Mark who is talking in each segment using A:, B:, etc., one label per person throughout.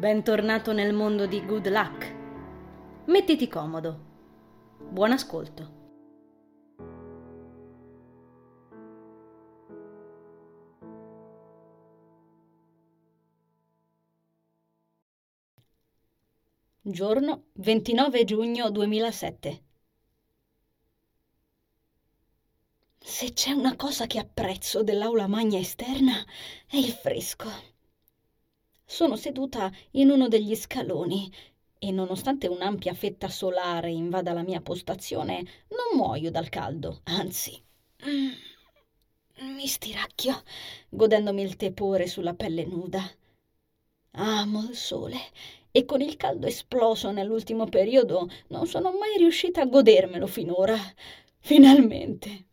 A: Bentornato nel mondo di Good Luck. Mettiti comodo. Buon ascolto. Giorno 29 giugno 2007. Se c'è una cosa che apprezzo dell'aula magna esterna è il fresco. Sono seduta in uno degli scaloni e nonostante un'ampia fetta solare invada la mia postazione, non muoio dal caldo, anzi. Mm, mi stiracchio, godendomi il tepore sulla pelle nuda. Amo il sole e con il caldo esploso nell'ultimo periodo non sono mai riuscita a godermelo finora. Finalmente.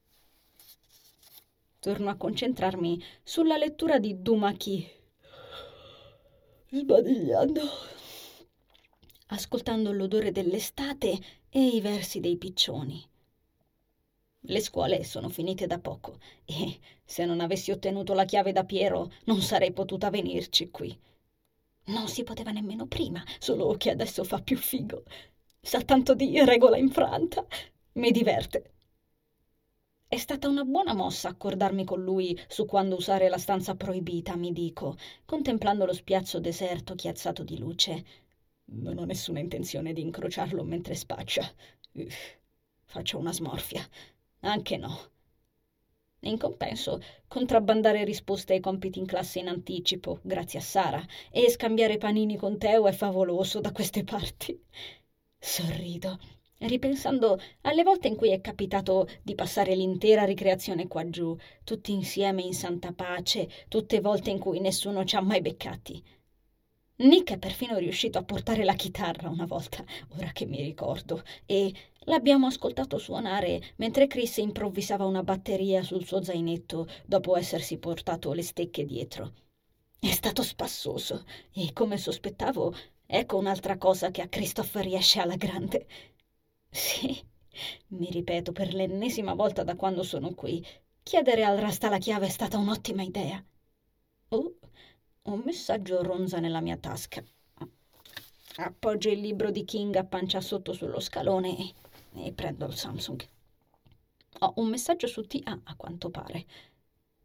A: Torno a concentrarmi sulla lettura di Dumaki sbadigliando, ascoltando l'odore dell'estate e i versi dei piccioni. Le scuole sono finite da poco e se non avessi ottenuto la chiave da Piero non sarei potuta venirci qui. Non si poteva nemmeno prima, solo che adesso fa più figo. Sa tanto di regola infranta. Mi diverte. È stata una buona mossa accordarmi con lui su quando usare la stanza proibita, mi dico, contemplando lo spiazzo deserto chiazzato di luce. Non ho nessuna intenzione di incrociarlo mentre spaccia. Uff, faccio una smorfia. Anche no. In compenso, contrabbandare risposte ai compiti in classe in anticipo, grazie a Sara, e scambiare panini con Teo è favoloso da queste parti. Sorrido ripensando alle volte in cui è capitato di passare l'intera ricreazione qua giù, tutti insieme in santa pace, tutte volte in cui nessuno ci ha mai beccati. Nick è perfino riuscito a portare la chitarra una volta, ora che mi ricordo, e l'abbiamo ascoltato suonare mentre Chris improvvisava una batteria sul suo zainetto dopo essersi portato le stecche dietro. È stato spassoso e, come sospettavo, ecco un'altra cosa che a Christopher riesce alla grande. Sì, mi ripeto per l'ennesima volta da quando sono qui. Chiedere al Rasta la chiave è stata un'ottima idea. Oh, un messaggio ronza nella mia tasca. Appoggio il libro di King a pancia sotto sullo scalone e, e prendo il Samsung. Ho un messaggio su TA, a quanto pare.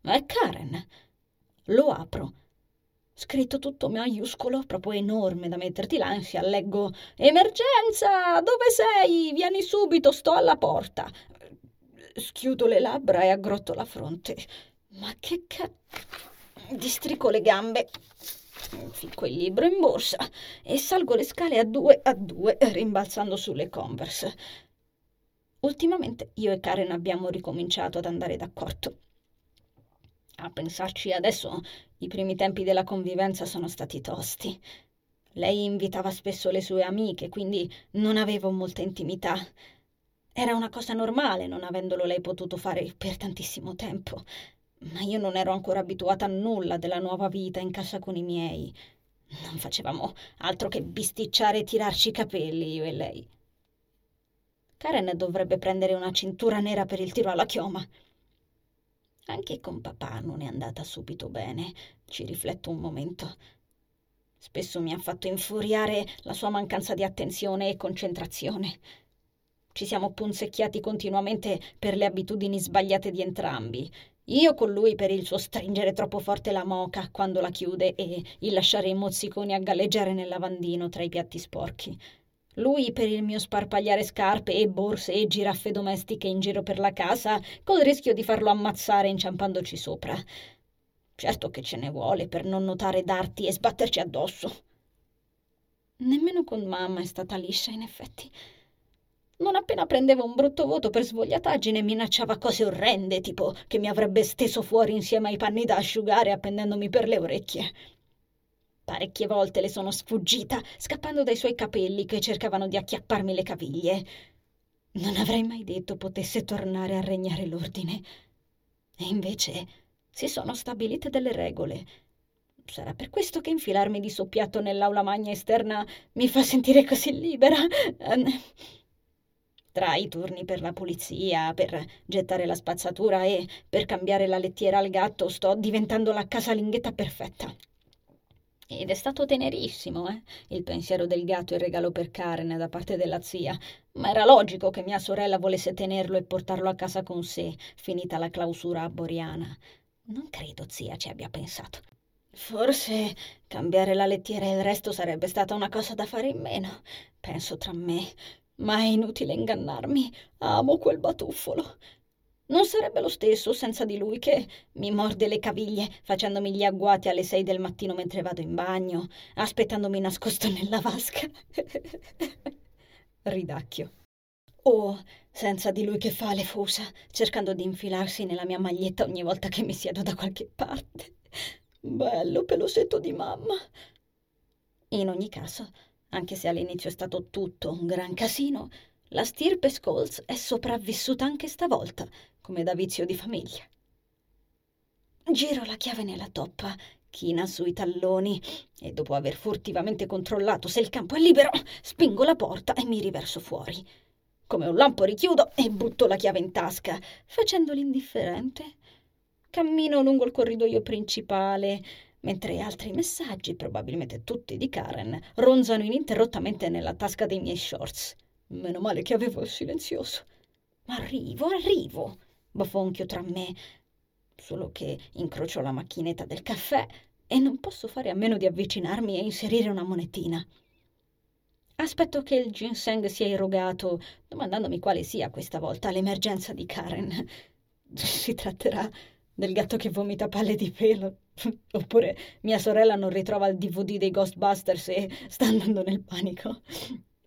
A: È Karen. Lo apro Scritto tutto maiuscolo, proprio enorme da metterti l'ansia, leggo Emergenza! Dove sei? Vieni subito, sto alla porta. Schiudo le labbra e aggrotto la fronte. Ma che ca... Districo le gambe, ficco il libro in borsa e salgo le scale a due a due, rimbalzando sulle Converse. Ultimamente io e Karen abbiamo ricominciato ad andare d'accordo. A pensarci adesso, i primi tempi della convivenza sono stati tosti. Lei invitava spesso le sue amiche, quindi non avevo molta intimità. Era una cosa normale, non avendolo lei potuto fare per tantissimo tempo. Ma io non ero ancora abituata a nulla della nuova vita in casa con i miei. Non facevamo altro che bisticciare e tirarci i capelli, io e lei. Karen dovrebbe prendere una cintura nera per il tiro alla chioma. Anche con papà non è andata subito bene, ci rifletto un momento. Spesso mi ha fatto infuriare la sua mancanza di attenzione e concentrazione. Ci siamo punzecchiati continuamente per le abitudini sbagliate di entrambi. Io con lui per il suo stringere troppo forte la moca quando la chiude e il lasciare i mozziconi a galleggiare nel lavandino tra i piatti sporchi. Lui per il mio sparpagliare scarpe e borse e giraffe domestiche in giro per la casa, col rischio di farlo ammazzare inciampandoci sopra. Certo che ce ne vuole per non notare darti e sbatterci addosso. Nemmeno con mamma è stata liscia, in effetti. Non appena prendevo un brutto voto per svogliataggine minacciava cose orrende, tipo che mi avrebbe steso fuori insieme ai panni da asciugare appendendomi per le orecchie. Parecchie volte le sono sfuggita, scappando dai suoi capelli che cercavano di acchiapparmi le caviglie. Non avrei mai detto potesse tornare a regnare l'ordine. E invece si sono stabilite delle regole. Sarà per questo che infilarmi di soppiatto nell'aula magna esterna mi fa sentire così libera. Tra i turni per la pulizia, per gettare la spazzatura e per cambiare la lettiera al gatto, sto diventando la casalinghetta perfetta. Ed è stato tenerissimo, eh? Il pensiero del gatto e il regalo per Karen da parte della zia. Ma era logico che mia sorella volesse tenerlo e portarlo a casa con sé, finita la clausura a. Non credo zia ci abbia pensato. Forse cambiare la lettiera e il resto sarebbe stata una cosa da fare in meno, penso tra me. Ma è inutile ingannarmi. Amo quel batuffolo. Non sarebbe lo stesso senza di lui che mi morde le caviglie facendomi gli agguati alle sei del mattino mentre vado in bagno, aspettandomi nascosto nella vasca. Ridacchio. O senza di lui che fa le fusa, cercando di infilarsi nella mia maglietta ogni volta che mi siedo da qualche parte. Bello pelosetto di mamma. In ogni caso, anche se all'inizio è stato tutto un gran casino, la stirpe Scholes è sopravvissuta anche stavolta, come da vizio di famiglia. Giro la chiave nella toppa, china sui talloni e dopo aver furtivamente controllato se il campo è libero, spingo la porta e mi riverso fuori. Come un lampo richiudo e butto la chiave in tasca, facendo l'indifferente. Cammino lungo il corridoio principale, mentre altri messaggi, probabilmente tutti di Karen, ronzano ininterrottamente nella tasca dei miei shorts. Meno male che avevo il silenzioso. Arrivo, arrivo bofonchio tra me, solo che incrocio la macchinetta del caffè e non posso fare a meno di avvicinarmi e inserire una monetina. Aspetto che il ginseng sia erogato, domandandomi quale sia questa volta l'emergenza di Karen. Si tratterà del gatto che vomita palle di pelo, oppure mia sorella non ritrova il DVD dei Ghostbusters e sta andando nel panico.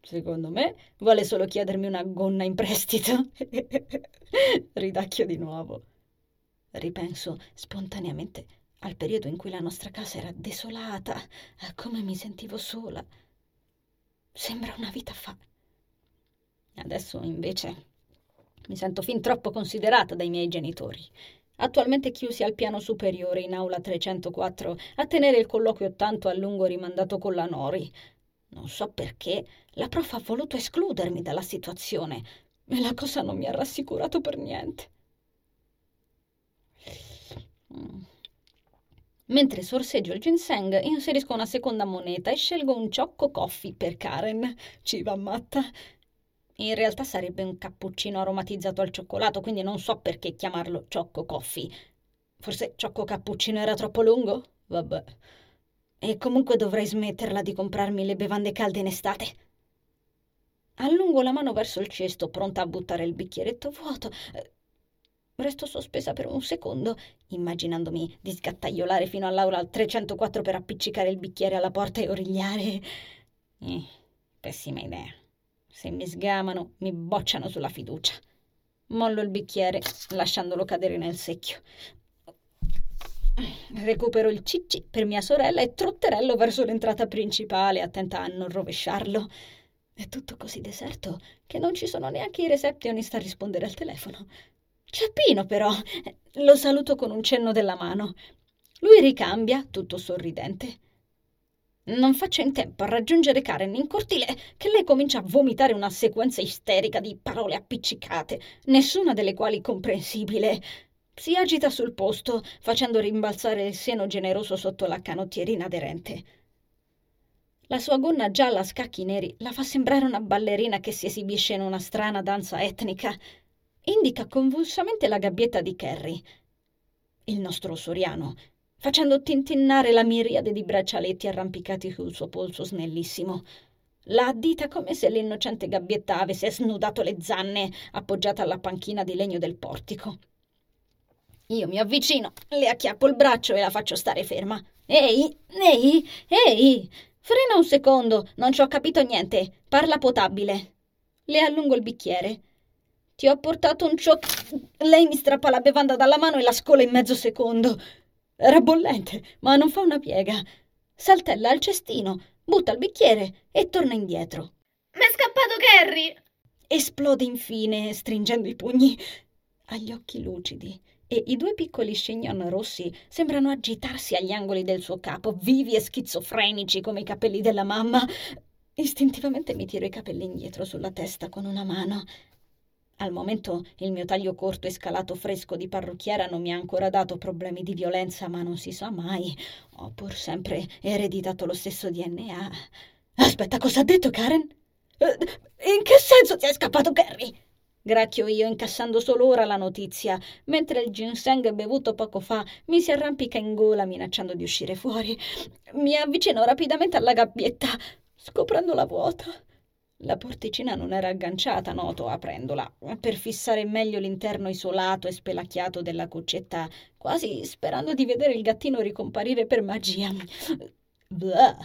A: Secondo me vuole solo chiedermi una gonna in prestito. Ridacchio di nuovo. Ripenso spontaneamente al periodo in cui la nostra casa era desolata, a come mi sentivo sola. Sembra una vita fa. Adesso invece mi sento fin troppo considerata dai miei genitori. Attualmente chiusi al piano superiore in aula 304 a tenere il colloquio tanto a lungo rimandato con la Nori, non so perché, la prof ha voluto escludermi dalla situazione e la cosa non mi ha rassicurato per niente. Mentre sorseggio il ginseng, inserisco una seconda moneta e scelgo un ciocco coffee per Karen. Ci va matta. In realtà sarebbe un cappuccino aromatizzato al cioccolato, quindi non so perché chiamarlo ciocco coffee. Forse ciocco cappuccino era troppo lungo? Vabbè. E comunque dovrei smetterla di comprarmi le bevande calde in estate. Allungo la mano verso il cesto, pronta a buttare il bicchieretto vuoto. Resto sospesa per un secondo, immaginandomi di sgattaiolare fino all'aula al 304 per appiccicare il bicchiere alla porta e origliare. Eh, pessima idea. Se mi sgamano, mi bocciano sulla fiducia. Mollo il bicchiere, lasciandolo cadere nel secchio. Recupero il cicci per mia sorella e trotterello verso l'entrata principale, attenta a non rovesciarlo. È tutto così deserto che non ci sono neanche i receptionist a rispondere al telefono. C'è Pino, però. Lo saluto con un cenno della mano. Lui ricambia, tutto sorridente. Non faccio in tempo a raggiungere Karen in cortile che lei comincia a vomitare una sequenza isterica di parole appiccicate, nessuna delle quali comprensibile. Si agita sul posto, facendo rimbalzare il seno generoso sotto la canottierina aderente. La sua gonna gialla a scacchi neri la fa sembrare una ballerina che si esibisce in una strana danza etnica. Indica convulsamente la gabbietta di Kerry, il nostro soriano, facendo tintinnare la miriade di braccialetti arrampicati sul suo polso snellissimo. La addita come se l'innocente gabbietta avesse snudato le zanne appoggiata alla panchina di legno del portico. Io mi avvicino, le acchiappo il braccio e la faccio stare ferma. Ehi, ehi, ehi! Frena un secondo, non ci ho capito niente. Parla potabile. Le allungo il bicchiere. Ti ho portato un cioc... Lei mi strappa la bevanda dalla mano e la scola in mezzo secondo. Era bollente, ma non fa una piega. Saltella al cestino, butta il bicchiere e torna indietro.
B: M'è scappato Gary!
A: Esplode infine, stringendo i pugni. Ha gli occhi lucidi e i due piccoli chignon rossi sembrano agitarsi agli angoli del suo capo, vivi e schizofrenici come i capelli della mamma. Istintivamente mi tiro i capelli indietro sulla testa con una mano. Al momento il mio taglio corto e scalato fresco di parrucchiera non mi ha ancora dato problemi di violenza, ma non si sa mai. Ho pur sempre ereditato lo stesso DNA. Aspetta, cosa ha detto Karen? Eh, in che senso ti è scappato Gary? Gracchio io, incassando solo ora la notizia, mentre il ginseng bevuto poco fa mi si arrampica in gola minacciando di uscire fuori. Mi avvicino rapidamente alla gabbietta, scoprendo la vuota. La porticina non era agganciata, noto, aprendola, per fissare meglio l'interno isolato e spelacchiato della cuccetta, quasi sperando di vedere il gattino ricomparire per magia. Blah,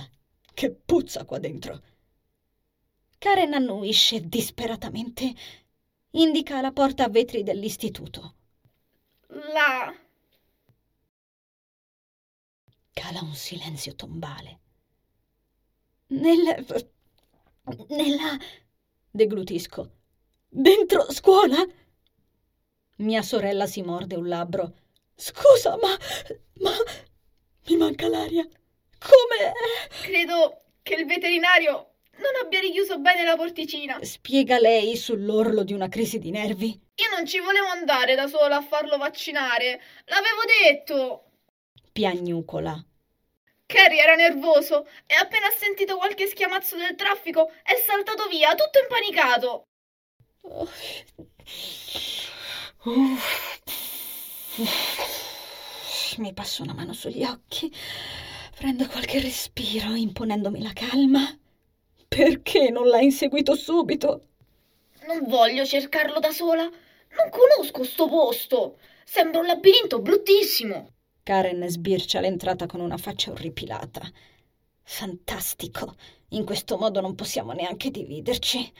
A: che puzza qua dentro! Karen annuisce disperatamente indica la porta a vetri dell'istituto.
B: Là.
A: Cala un silenzio tombale. Nel... nella... deglutisco. Dentro scuola? Mia sorella si morde un labbro. Scusa, ma... ma... mi manca l'aria. Come...
B: Credo che il veterinario non abbia richiuso bene la porticina.
A: Spiega lei sull'orlo di una crisi di nervi.
B: Io non ci volevo andare da sola a farlo vaccinare. L'avevo detto.
A: Piagnucola.
B: Carrie era nervoso e appena ha sentito qualche schiamazzo del traffico è saltato via, tutto impanicato. Oh.
A: Mi passo una mano sugli occhi, prendo qualche respiro imponendomi la calma. Perché non l'ha inseguito subito?
B: Non voglio cercarlo da sola. Non conosco sto posto. Sembra un labirinto bruttissimo.
A: Karen sbircia l'entrata con una faccia orripilata. Fantastico. In questo modo non possiamo neanche dividerci.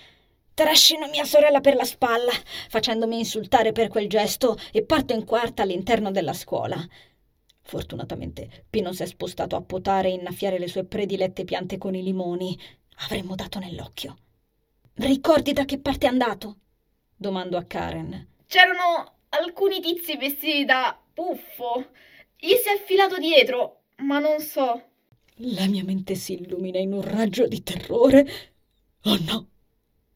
A: Trascino mia sorella per la spalla, facendomi insultare per quel gesto, e parto in quarta all'interno della scuola. Fortunatamente Pino si è spostato a potare e innaffiare le sue predilette piante con i limoni, avremmo dato nell'occhio. Ricordi da che parte è andato? Domando a Karen.
B: C'erano alcuni tizi vestiti da puffo. Gli si è affilato dietro, ma non so.
A: La mia mente si illumina in un raggio di terrore. Oh no,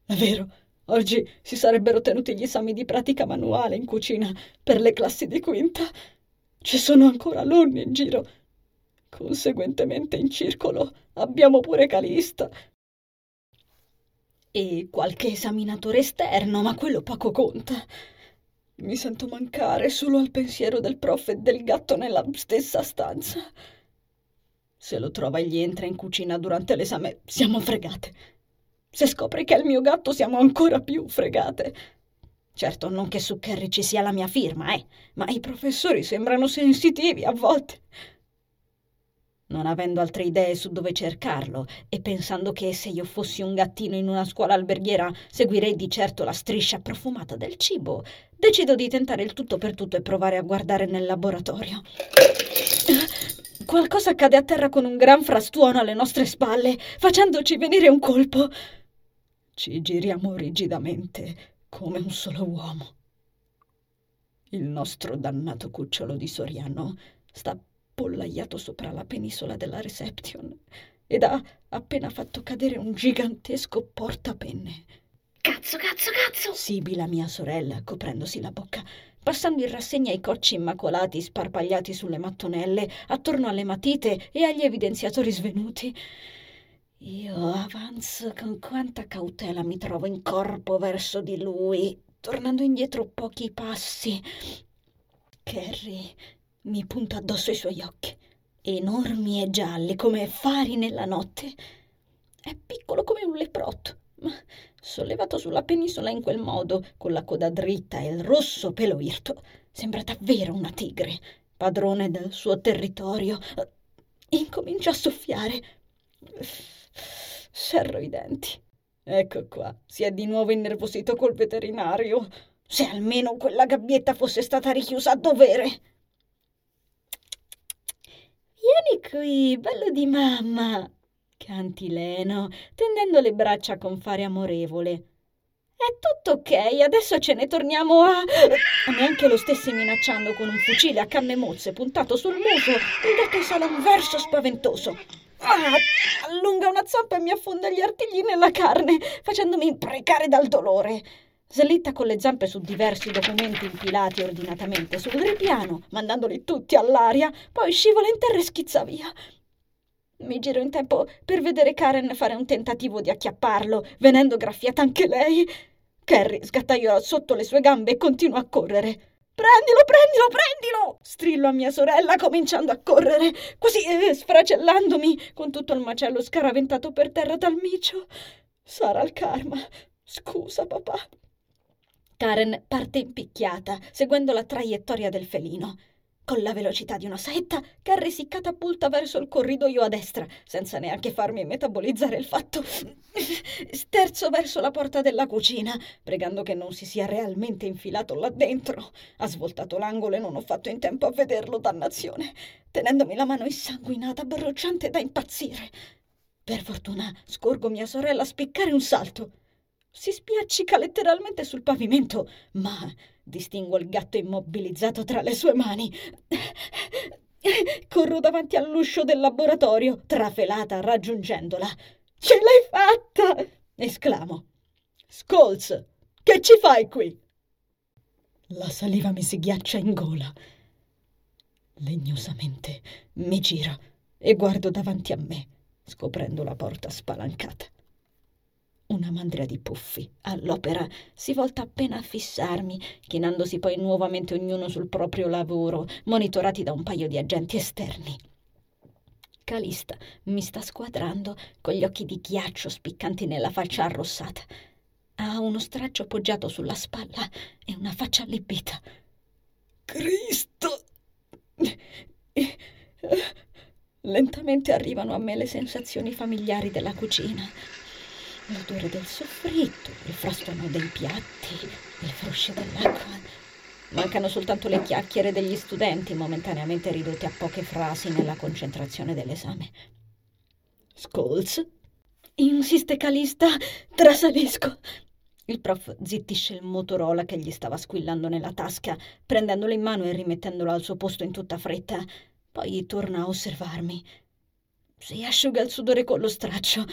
A: è vero. Oggi si sarebbero tenuti gli esami di pratica manuale in cucina per le classi di quinta. Ci sono ancora alunni in giro. Conseguentemente in circolo abbiamo pure Calista, e qualche esaminatore esterno, ma quello poco conta. Mi sento mancare solo al pensiero del prof e del gatto nella stessa stanza. Se lo trova e gli entra in cucina durante l'esame, siamo fregate. Se scopre che è il mio gatto, siamo ancora più fregate. Certo, non che su Carrie ci sia la mia firma, eh, ma i professori sembrano sensitivi a volte non avendo altre idee su dove cercarlo e pensando che se io fossi un gattino in una scuola alberghiera seguirei di certo la striscia profumata del cibo, decido di tentare il tutto per tutto e provare a guardare nel laboratorio. Qualcosa cade a terra con un gran frastuono alle nostre spalle, facendoci venire un colpo. Ci giriamo rigidamente, come un solo uomo. Il nostro dannato cucciolo di Soriano sta appollaiato sopra la penisola della reception ed ha appena fatto cadere un gigantesco portapenne.
B: Cazzo, cazzo, cazzo!
A: Sibila mia sorella, coprendosi la bocca, passando in rassegna i cocci immacolati sparpagliati sulle mattonelle, attorno alle matite e agli evidenziatori svenuti. Io avanzo con quanta cautela mi trovo in corpo verso di lui, tornando indietro pochi passi. Carrie mi punta addosso i suoi occhi, enormi e gialli come fari nella notte. È piccolo come un leprotto, ma sollevato sulla penisola in quel modo, con la coda dritta e il rosso pelo irto, sembra davvero una tigre, padrone del suo territorio. Incomincia a soffiare. Serro i denti. Ecco qua, si è di nuovo innervosito col veterinario. Se almeno quella gabbietta fosse stata richiusa a dovere. Vieni qui, bello di mamma, canti Leno, tendendo le braccia con fare amorevole. È tutto ok, adesso ce ne torniamo a... Neanche lo stessi minacciando con un fucile a canne mozze puntato sul muso, il gatto sala un verso spaventoso. Ah, allunga una zampa e mi affonda gli artigli nella carne, facendomi imprecare dal dolore. Slitta con le zampe su diversi documenti impilati ordinatamente sul ripiano, mandandoli tutti all'aria, poi scivola in terra e schizza via. Mi giro in tempo per vedere Karen fare un tentativo di acchiapparlo, venendo graffiata anche lei. Carrie sgattaiola sotto le sue gambe e continua a correre. Prendilo, prendilo, prendilo! Strillo a mia sorella, cominciando a correre, quasi eh, sfracellandomi, con tutto il macello scaraventato per terra dal micio. Sarà il karma. Scusa, papà. Karen parte impicchiata, seguendo la traiettoria del felino. Con la velocità di una saetta, Carrie si catapulta verso il corridoio a destra, senza neanche farmi metabolizzare il fatto. Sterzo verso la porta della cucina, pregando che non si sia realmente infilato là dentro. Ha svoltato l'angolo e non ho fatto in tempo a vederlo, dannazione, tenendomi la mano insanguinata, bruciante da impazzire. Per fortuna scorgo mia sorella spiccare un salto. Si spiaccica letteralmente sul pavimento, ma Distingo il gatto immobilizzato tra le sue mani. Corro davanti all'uscio del laboratorio, trafelata raggiungendola. Ce l'hai fatta! esclamo. Scolz, che ci fai qui? La saliva mi si ghiaccia in gola. Legnosamente mi giro e guardo davanti a me, scoprendo la porta spalancata. Una mandria di puffi, all'opera, si volta appena a fissarmi, chinandosi poi nuovamente ognuno sul proprio lavoro, monitorati da un paio di agenti esterni. Calista mi sta squadrando con gli occhi di ghiaccio spiccanti nella faccia arrossata. Ha uno straccio appoggiato sulla spalla e una faccia allibita. Cristo! Lentamente arrivano a me le sensazioni familiari della cucina l'odore del soffritto, il frastuono dei piatti, il fruscio dell'acqua. Mancano soltanto le chiacchiere degli studenti, momentaneamente ridotte a poche frasi nella concentrazione dell'esame. Scholz? Insiste Calista, trasalisco. Il prof zittisce il Motorola che gli stava squillando nella tasca, prendendolo in mano e rimettendolo al suo posto in tutta fretta. Poi torna a osservarmi. Si asciuga il sudore con lo straccio.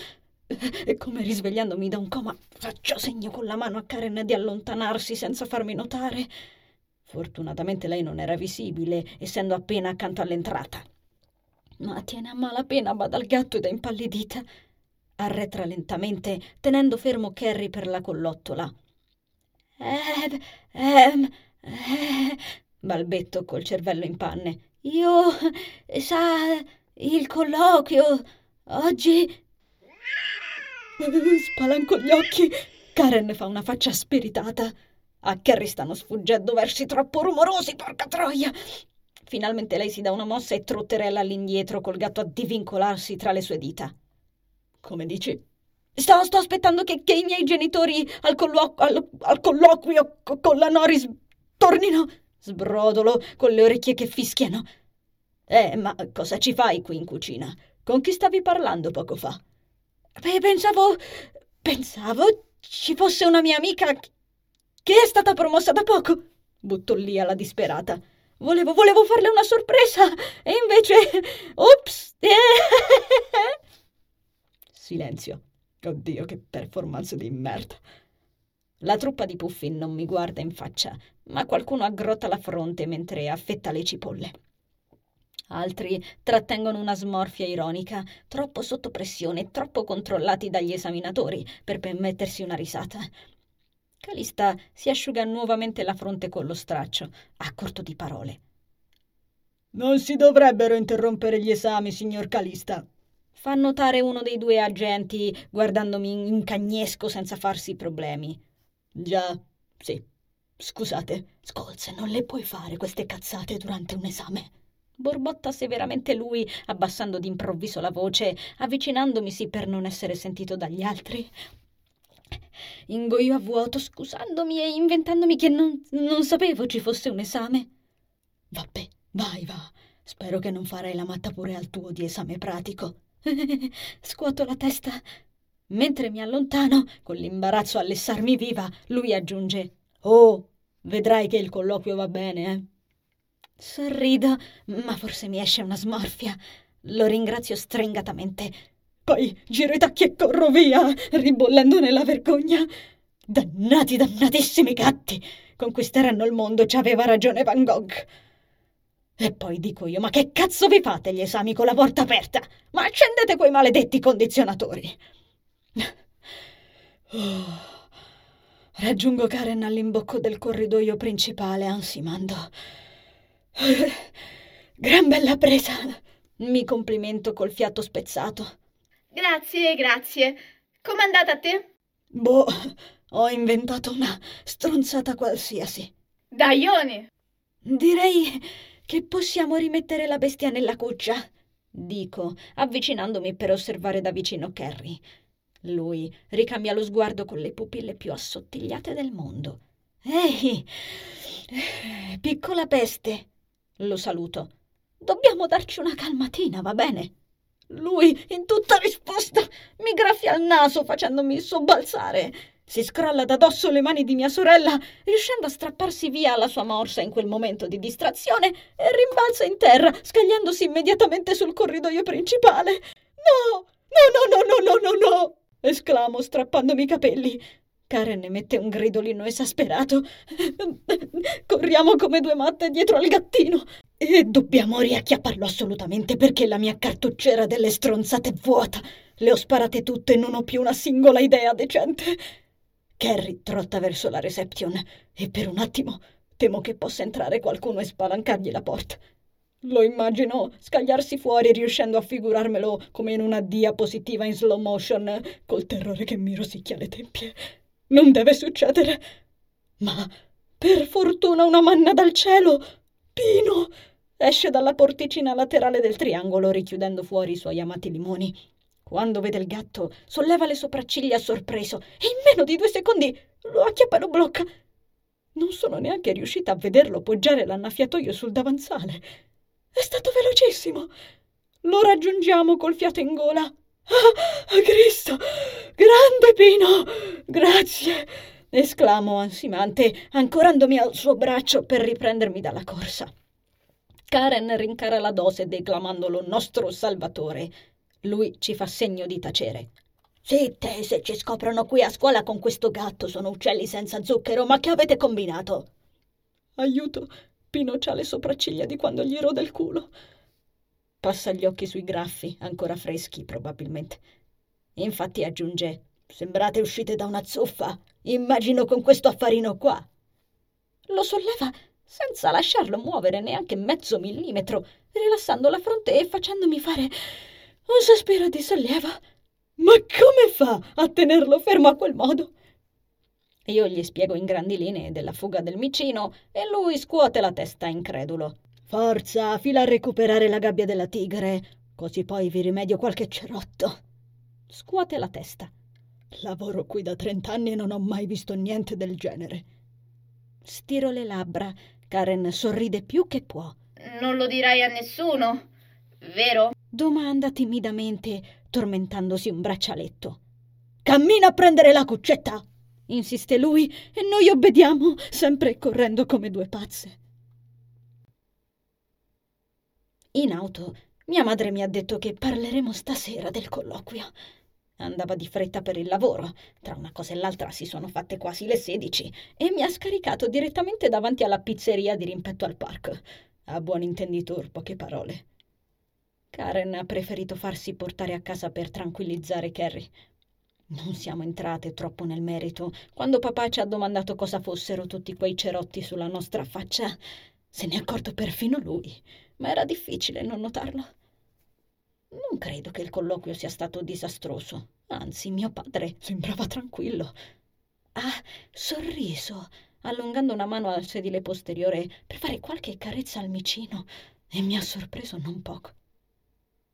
A: E come risvegliandomi da un coma, faccio segno con la mano a Karen di allontanarsi senza farmi notare. Fortunatamente lei non era visibile, essendo appena accanto all'entrata. Ma tiene a malapena bada al gatto ed è impallidita. Arretra lentamente, tenendo fermo Carrie per la collottola. Eh, ehm, eh, balbetto col cervello in panne. Io, sa, il colloquio, oggi Spalanco gli occhi. Karen fa una faccia spiritata. A Carrie stanno sfuggendo versi troppo rumorosi, porca troia! Finalmente lei si dà una mossa e trotterella all'indietro col gatto a divincolarsi tra le sue dita. Come dici? Sto, sto aspettando che, che, i miei genitori al, collo- al, al colloquio co- con la Noris tornino. Sbrodolo con le orecchie che fischiano. Eh, ma cosa ci fai qui in cucina? Con chi stavi parlando poco fa? Beh, pensavo. pensavo ci fosse una mia amica che è stata promossa da poco. Buttò lì alla disperata. Volevo, volevo farle una sorpresa e invece. Ops! Silenzio. Oddio, che performance di merda. La truppa di Puffin non mi guarda in faccia, ma qualcuno aggrotta la fronte mentre affetta le cipolle. Altri trattengono una smorfia ironica, troppo sotto pressione, troppo controllati dagli esaminatori per permettersi una risata. Calista si asciuga nuovamente la fronte con lo straccio, a corto di parole. Non si dovrebbero interrompere gli esami, signor Calista. Fa notare uno dei due agenti, guardandomi in cagnesco senza farsi problemi. Già, sì. Scusate, Scolze, non le puoi fare queste cazzate durante un esame borbotta severamente lui, abbassando d'improvviso la voce, avvicinandomisi per non essere sentito dagli altri. Ingoio a vuoto, scusandomi e inventandomi che non, non sapevo ci fosse un esame. Vabbè, vai, va. Spero che non farai la matta pure al tuo di esame pratico. Scuoto la testa. Mentre mi allontano, con l'imbarazzo a lessarmi viva, lui aggiunge: Oh, vedrai che il colloquio va bene, eh? Sorrido, ma forse mi esce una smorfia. Lo ringrazio stringatamente. Poi giro i tacchi e corro via, ribollendo nella vergogna. Dannati, dannatissimi gatti! Conquisteranno il mondo, ci aveva ragione Van Gogh. E poi dico io, ma che cazzo vi fate gli esami con la porta aperta? Ma accendete quei maledetti condizionatori! Oh. Raggiungo Karen all'imbocco del corridoio principale, ansimando. Gran bella presa! Mi complimento col fiato spezzato.
B: Grazie, grazie. Com'è andata a te?
A: Boh, ho inventato una stronzata qualsiasi.
B: Daione!
A: Direi che possiamo rimettere la bestia nella cuccia, dico, avvicinandomi per osservare da vicino Carrie. Lui ricambia lo sguardo con le pupille più assottigliate del mondo. Ehi, piccola peste, lo saluto. Dobbiamo darci una calmatina, va bene? Lui, in tutta risposta, mi graffia il naso facendomi sobbalzare. Si scrolla da dosso le mani di mia sorella, riuscendo a strapparsi via la sua morsa in quel momento di distrazione, e rimbalza in terra, scagliandosi immediatamente sul corridoio principale. No! No, no, no, no, no, no, no! esclamo strappandomi i capelli. Karen emette un gridolino esasperato. Corriamo come due matte dietro al gattino e dobbiamo riacchiapparlo assolutamente perché la mia cartucciera delle stronzate è vuota. Le ho sparate tutte e non ho più una singola idea decente. Carrie trotta verso la reception e per un attimo temo che possa entrare qualcuno e spalancargli la porta. Lo immagino scagliarsi fuori riuscendo a figurarmelo come in una diapositiva in slow motion, col terrore che mi rosicchia le tempie. Non deve succedere. Ma per fortuna una manna dal cielo. Pino esce dalla porticina laterale del triangolo richiudendo fuori i suoi amati limoni. Quando vede il gatto, solleva le sopracciglia sorpreso e in meno di due secondi lo acchiappa e lo blocca. Non sono neanche riuscita a vederlo poggiare l'annaffiatoio sul davanzale. È stato velocissimo. Lo raggiungiamo col fiato in gola. Ah, Cristo! Grande Pino! Grazie! esclamo ansimante, ancorandomi al suo braccio per riprendermi dalla corsa. Karen rincara la dose declamandolo nostro salvatore. Lui ci fa segno di tacere. Sì, te, se ci scoprono qui a scuola con questo gatto sono uccelli senza zucchero, ma che avete combinato? Aiuto, Pino ha le sopracciglia di quando gli rode il culo. Passa gli occhi sui graffi, ancora freschi probabilmente. Infatti aggiunge: Sembrate uscite da una zuffa. Immagino con questo affarino qua. Lo solleva senza lasciarlo muovere neanche mezzo millimetro, rilassando la fronte e facendomi fare un sospiro di sollievo. Ma come fa a tenerlo fermo a quel modo? Io gli spiego in grandi linee della fuga del micino e lui scuote la testa incredulo. Forza, fila a recuperare la gabbia della tigre, così poi vi rimedio qualche cerotto. Scuote la testa. Lavoro qui da trent'anni e non ho mai visto niente del genere. Stiro le labbra. Karen sorride più che può.
B: Non lo dirai a nessuno, vero?
A: Domanda timidamente, tormentandosi un braccialetto. Cammina a prendere la cuccetta! insiste lui, e noi obbediamo, sempre correndo come due pazze. In auto mia madre mi ha detto che parleremo stasera del colloquio. Andava di fretta per il lavoro, tra una cosa e l'altra si sono fatte quasi le sedici, e mi ha scaricato direttamente davanti alla pizzeria di rimpetto al parco. A buon intenditor, poche parole. Karen ha preferito farsi portare a casa per tranquillizzare Carrie. Non siamo entrate troppo nel merito. Quando papà ci ha domandato cosa fossero tutti quei cerotti sulla nostra faccia, se ne è accorto perfino lui, ma era difficile non notarlo. Non credo che il colloquio sia stato disastroso, anzi mio padre sembrava tranquillo. Ha sorriso, allungando una mano al sedile posteriore per fare qualche carezza al micino, e mi ha sorpreso non poco.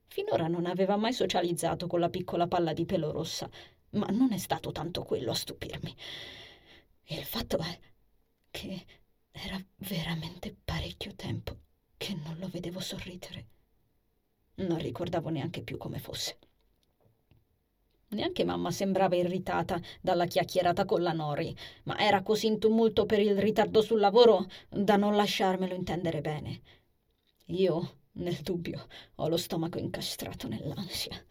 A: Finora non aveva mai socializzato con la piccola palla di pelo rossa, ma non è stato tanto quello a stupirmi. Il fatto è che era veramente parecchio tempo che non lo vedevo sorridere. Non ricordavo neanche più come fosse. Neanche mamma sembrava irritata dalla chiacchierata con la Nori, ma era così in tumulto per il ritardo sul lavoro da non lasciarmelo intendere bene. Io, nel dubbio, ho lo stomaco incastrato nell'ansia.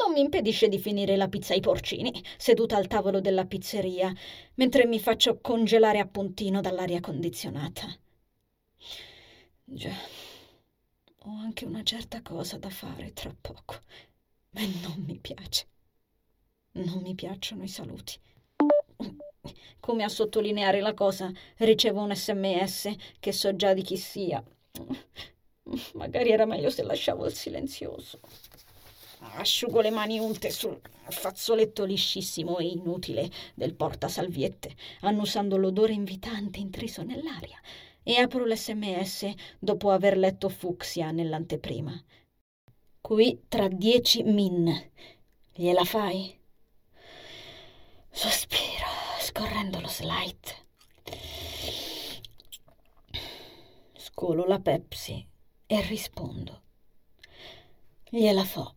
A: Non mi impedisce di finire la pizza ai porcini, seduta al tavolo della pizzeria, mentre mi faccio congelare a puntino dall'aria condizionata. Già, ho anche una certa cosa da fare tra poco, e non mi piace. Non mi piacciono i saluti. Come a sottolineare la cosa, ricevo un sms che so già di chi sia. Magari era meglio se lasciavo il silenzioso. Asciugo le mani unte sul fazzoletto liscissimo e inutile del portasalviette, annusando l'odore invitante intriso nell'aria, e apro l'SMS dopo aver letto fucsia nell'anteprima. Qui tra dieci min. Gliela fai? Sospiro, scorrendo lo slide. Scolo la Pepsi e rispondo. Gliela fo.